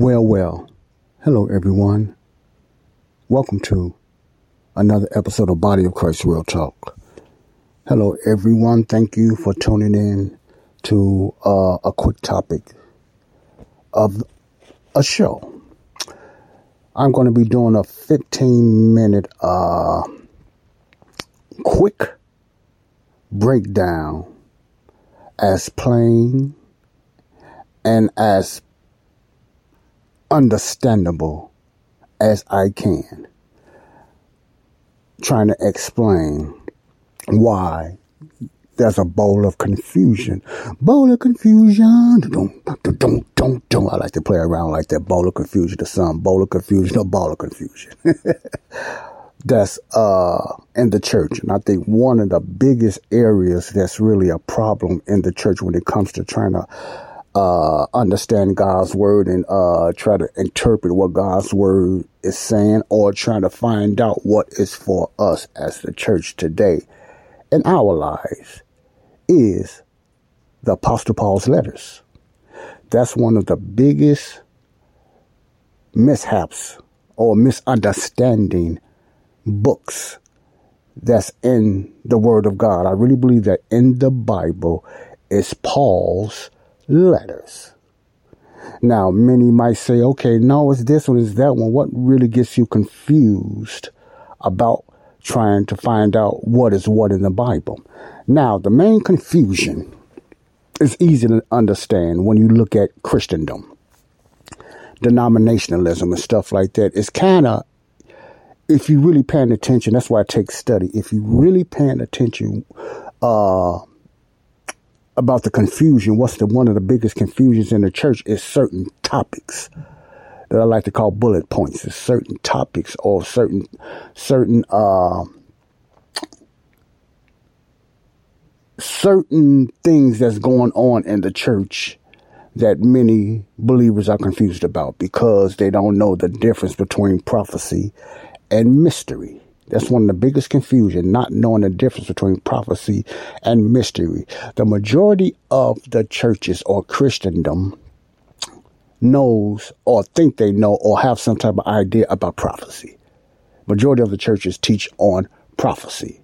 Well, well. Hello, everyone. Welcome to another episode of Body of Christ Real Talk. Hello, everyone. Thank you for tuning in to uh, a quick topic of a show. I'm going to be doing a 15 minute uh, quick breakdown as plain and as understandable as I can, trying to explain why there's a bowl of confusion. Bowl of confusion. Don't, don't, don't, don't. I like to play around like that. Bowl of confusion to some. Bowl of confusion. A ball of confusion. that's uh in the church. And I think one of the biggest areas that's really a problem in the church when it comes to trying to uh, understand God's word and uh, try to interpret what God's word is saying or trying to find out what is for us as the church today in our lives is the Apostle Paul's letters. That's one of the biggest mishaps or misunderstanding books that's in the Word of God. I really believe that in the Bible is Paul's letters. Now, many might say, okay, no, it's this one, it's that one. What really gets you confused about trying to find out what is what in the Bible? Now, the main confusion is easy to understand when you look at Christendom, denominationalism, and stuff like that. It's kind of, if you really paying attention, that's why I take study. If you really paying attention, uh, about the confusion, what's the one of the biggest confusions in the church is certain topics that I like to call bullet points. Is certain topics or certain certain uh, certain things that's going on in the church that many believers are confused about because they don't know the difference between prophecy and mystery. That's one of the biggest confusion, not knowing the difference between prophecy and mystery. The majority of the churches or Christendom knows or think they know or have some type of idea about prophecy. Majority of the churches teach on prophecy.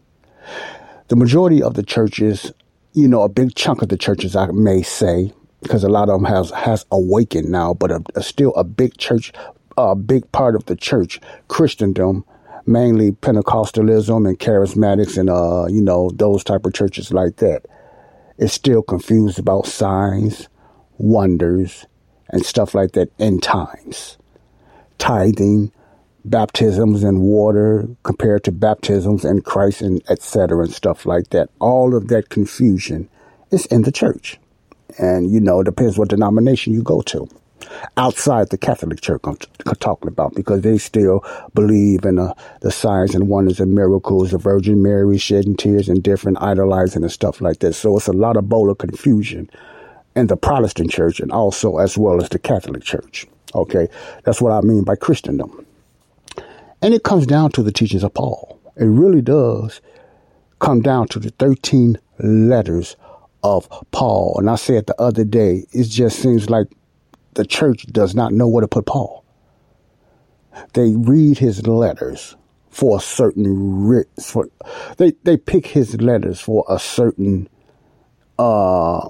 The majority of the churches, you know, a big chunk of the churches, I may say, because a lot of them has has awakened now, but a, a still a big church, a big part of the church, Christendom, mainly Pentecostalism and charismatics and uh, you know, those type of churches like that, is still confused about signs, wonders, and stuff like that in times. Tithing, baptisms in water compared to baptisms in Christ and etc. and stuff like that. All of that confusion is in the church. And you know, it depends what denomination you go to outside the Catholic Church I'm, talking about because they still believe in uh, the signs and wonders and miracles, the Virgin Mary shedding tears and different idolizing and stuff like that. So it's a lot of bowl of confusion in the Protestant Church and also as well as the Catholic Church. Okay, that's what I mean by Christendom. And it comes down to the teachings of Paul. It really does come down to the 13 letters of Paul. And I said the other day, it just seems like the church does not know where to put Paul. They read his letters for a certain for they they pick his letters for a certain uh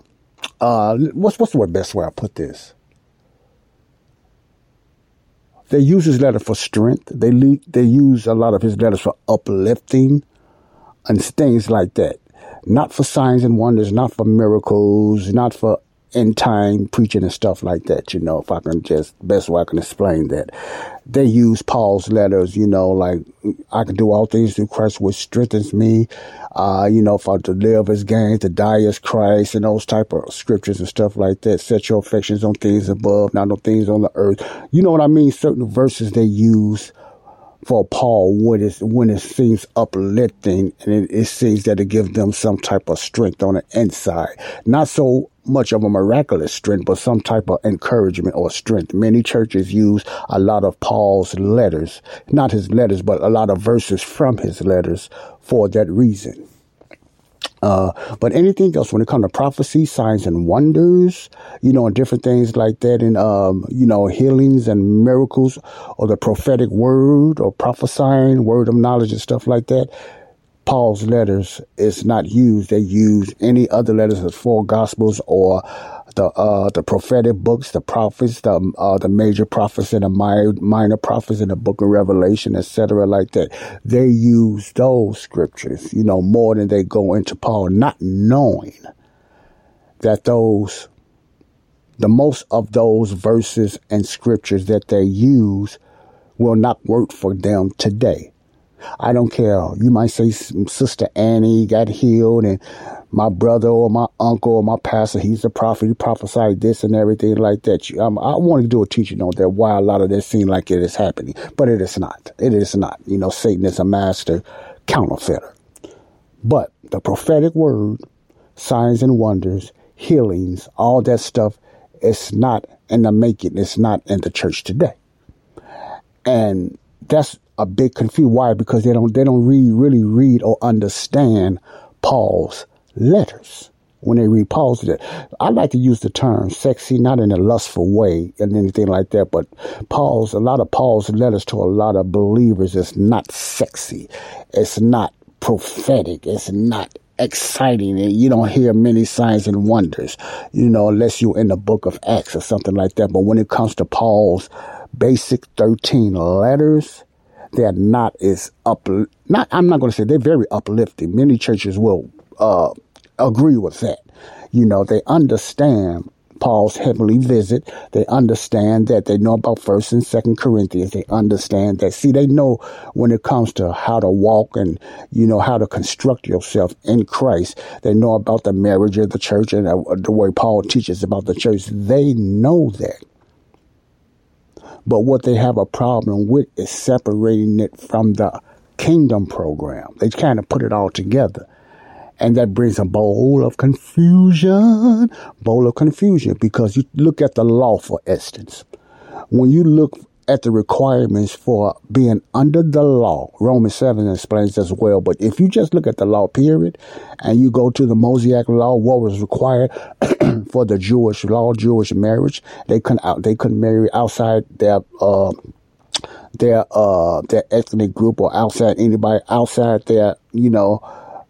uh what's what's the best way I put this? They use his letter for strength. They lead, they use a lot of his letters for uplifting and things like that. Not for signs and wonders, not for miracles, not for end time preaching and stuff like that. You know, if I can just best way I can explain that, they use Paul's letters. You know, like I can do all things through Christ, which strengthens me. Uh, you know, I to live as gain, to die as Christ, and those type of scriptures and stuff like that. Set your affections on things above, not on things on the earth. You know what I mean? Certain verses they use for Paul when it, when it seems uplifting and it, it seems that it gives them some type of strength on the inside. Not so much of a miraculous strength, but some type of encouragement or strength. Many churches use a lot of Paul's letters, not his letters, but a lot of verses from his letters for that reason. Uh, but anything else when it comes to prophecy, signs and wonders, you know, and different things like that, and um, you know, healings and miracles, or the prophetic word, or prophesying, word of knowledge, and stuff like that. Paul's letters is not used. They use any other letters as four gospels or the uh, the prophetic books, the prophets, the uh, the major prophets and the minor, minor prophets in the book of Revelation, etc., like that. They use those scriptures, you know, more than they go into Paul, not knowing that those the most of those verses and scriptures that they use will not work for them today. I don't care. You might say Sister Annie got healed and my brother or my uncle or my pastor, he's a prophet, he prophesied this and everything like that. Um, I want to do a teaching on that, why a lot of this seems like it is happening, but it is not. It is not. You know, Satan is a master counterfeiter. But the prophetic word, signs and wonders, healings, all that stuff, it's not in the making. It's not in the church today. And that's a big confusion. Why? Because they don't, they don't read, really read or understand Paul's letters when they read Paul's letters. I like to use the term sexy, not in a lustful way and anything like that, but Paul's, a lot of Paul's letters to a lot of believers is not sexy. It's not prophetic. It's not exciting and you don't hear many signs and wonders, you know, unless you're in the book of Acts or something like that. But when it comes to Paul's basic 13 letters, they're not as up, not, I'm not going to say they're very uplifting. Many churches will uh, agree with that. You know, they understand Paul's heavenly visit. They understand that they know about First and Second Corinthians. They understand that. See, they know when it comes to how to walk and you know how to construct yourself in Christ. They know about the marriage of the church and uh, the way Paul teaches about the church. They know that. But what they have a problem with is separating it from the kingdom program. They kind of put it all together. And that brings a bowl of confusion, bowl of confusion, because you look at the law, for instance. When you look at the requirements for being under the law, Romans 7 explains as well. But if you just look at the law, period, and you go to the Mosaic law, what was required for the Jewish law, Jewish marriage, they couldn't, out, they couldn't marry outside their, uh, their, uh, their ethnic group or outside anybody outside their, you know,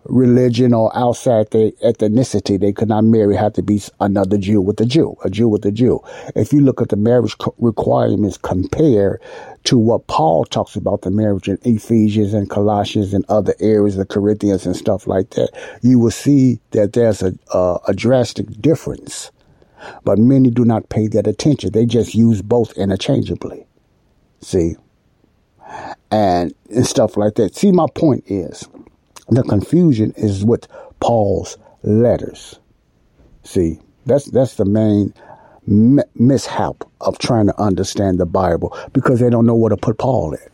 religion or outside their ethnicity. They could not marry, had to be another Jew with a Jew, a Jew with a Jew. If you look at the marriage requirements compared to what Paul talks about the marriage in Ephesians and Colossians and other areas of Corinthians and stuff like that, you will see that there's a, a, a drastic difference. But many do not pay that attention. They just use both interchangeably. See? And, and stuff like that. See, my point is, the confusion is with Paul's letters. See, that's that's the main mishap of trying to understand the Bible because they don't know where to put Paul in.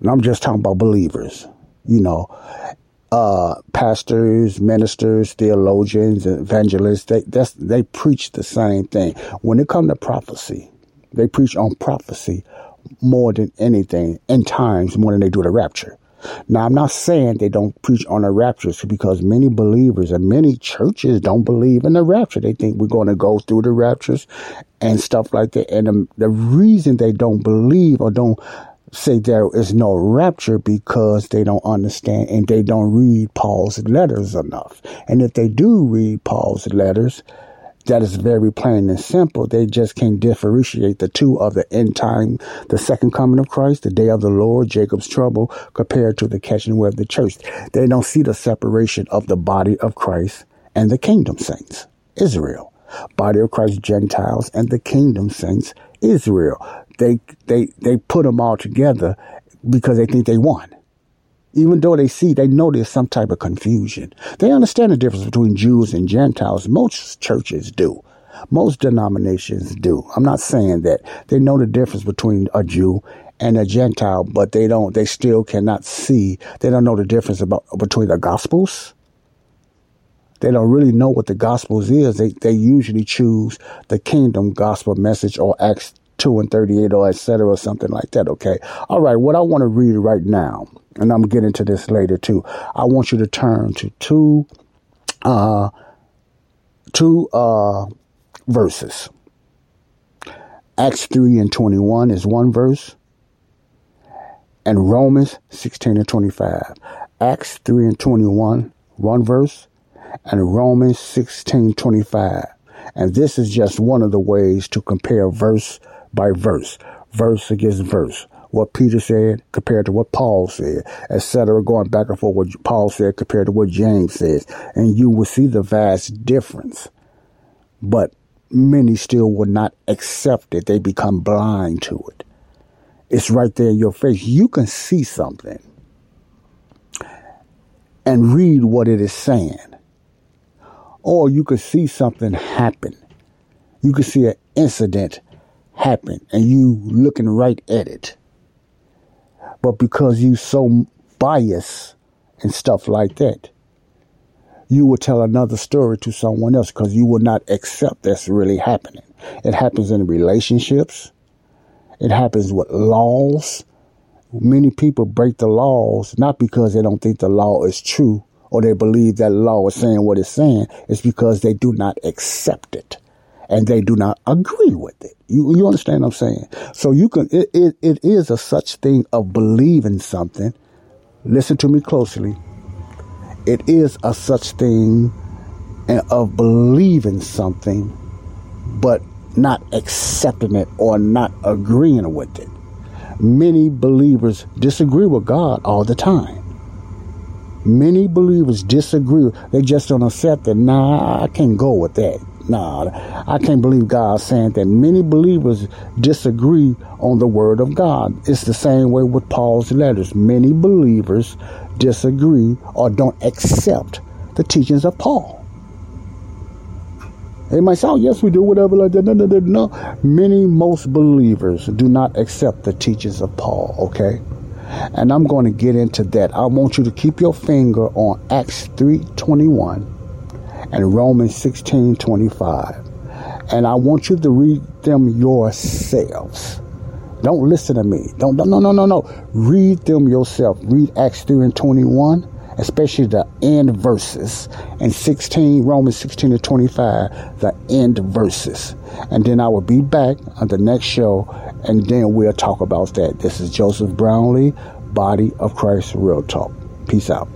And I'm just talking about believers, you know, uh, pastors, ministers, theologians, evangelists. They that's they preach the same thing. When it comes to prophecy, they preach on prophecy more than anything, in times more than they do the rapture. Now, I'm not saying they don't preach on the rapture because many believers and many churches don't believe in the rapture. They think we're going to go through the raptures and stuff like that. And the, the reason they don't believe or don't say there is no rapture because they don't understand and they don't read Paul's letters enough. And if they do read Paul's letters, that is very plain and simple. They just can't differentiate the two of the end time, the second coming of Christ, the day of the Lord, Jacob's trouble, compared to the catching away of the church. They don't see the separation of the body of Christ and the kingdom saints, Israel. body of Christ Gentiles, and the kingdom saints Israel. They they they put them all together because they think they one. Even though they see, they know there's some type of confusion. They understand the difference between Jews and Gentiles. Most churches do. Most denominations do. I'm not saying that they know the difference between a Jew and a Gentile, but they don't, they still cannot see, they don't know the difference about, between the Gospels. They don't really know what the Gospels is. They, they usually choose the kingdom gospel message or Acts 2 and 38 or etc. or something like that. Okay. All right. What I want to read right now, and I'm getting to this later too. I want you to turn to two, uh, two, uh, verses. Acts 3 and 21 is one verse and Romans 16 and 25. Acts 3 and 21, one verse, and Romans 16, 25. And this is just one of the ways to compare verse by verse, verse against verse. What Peter said compared to what Paul said, etc., going back and forth what Paul said compared to what James says. And you will see the vast difference. But many still will not accept it. They become blind to it. It's right there in your face. You can see something and read what it is saying. Or you could see something happen. You could see an incident happen and you looking right at it. But because you so biased and stuff like that, you will tell another story to someone else because you will not accept that's really happening. It happens in relationships. It happens with laws. Many people break the laws not because they don't think the law is true or they believe that law is saying what it's saying. It's because they do not accept it and they do not agree with it. You, you understand what I'm saying? So you can, it, it, it is a such thing of believing something. Listen to me closely. It is a such thing of believing something, but not accepting it or not agreeing with it. Many believers disagree with God all the time. Many believers disagree. They just don't accept it. Nah, I can't go with that. Nah, I can't believe God saying that. Many believers disagree on the word of God. It's the same way with Paul's letters. Many believers disagree or don't accept the teachings of Paul. They might say, oh, yes, we do, whatever, like that. No, no, no, no. Many, most believers do not accept the teachings of Paul, okay? And I'm going to get into that. I want you to keep your finger on Acts 3.21 and Romans 16.25. And I want you to read them yourselves. Don't listen to me. Don't, no, no, no, no. Read them yourself. Read Acts 3 and 21 especially the end verses. And 16, Romans 16 to 25, the end verses. And then I will be back on the next show, and then we'll talk about that. This is Joseph Brownlee, Body of Christ Real Talk. Peace out.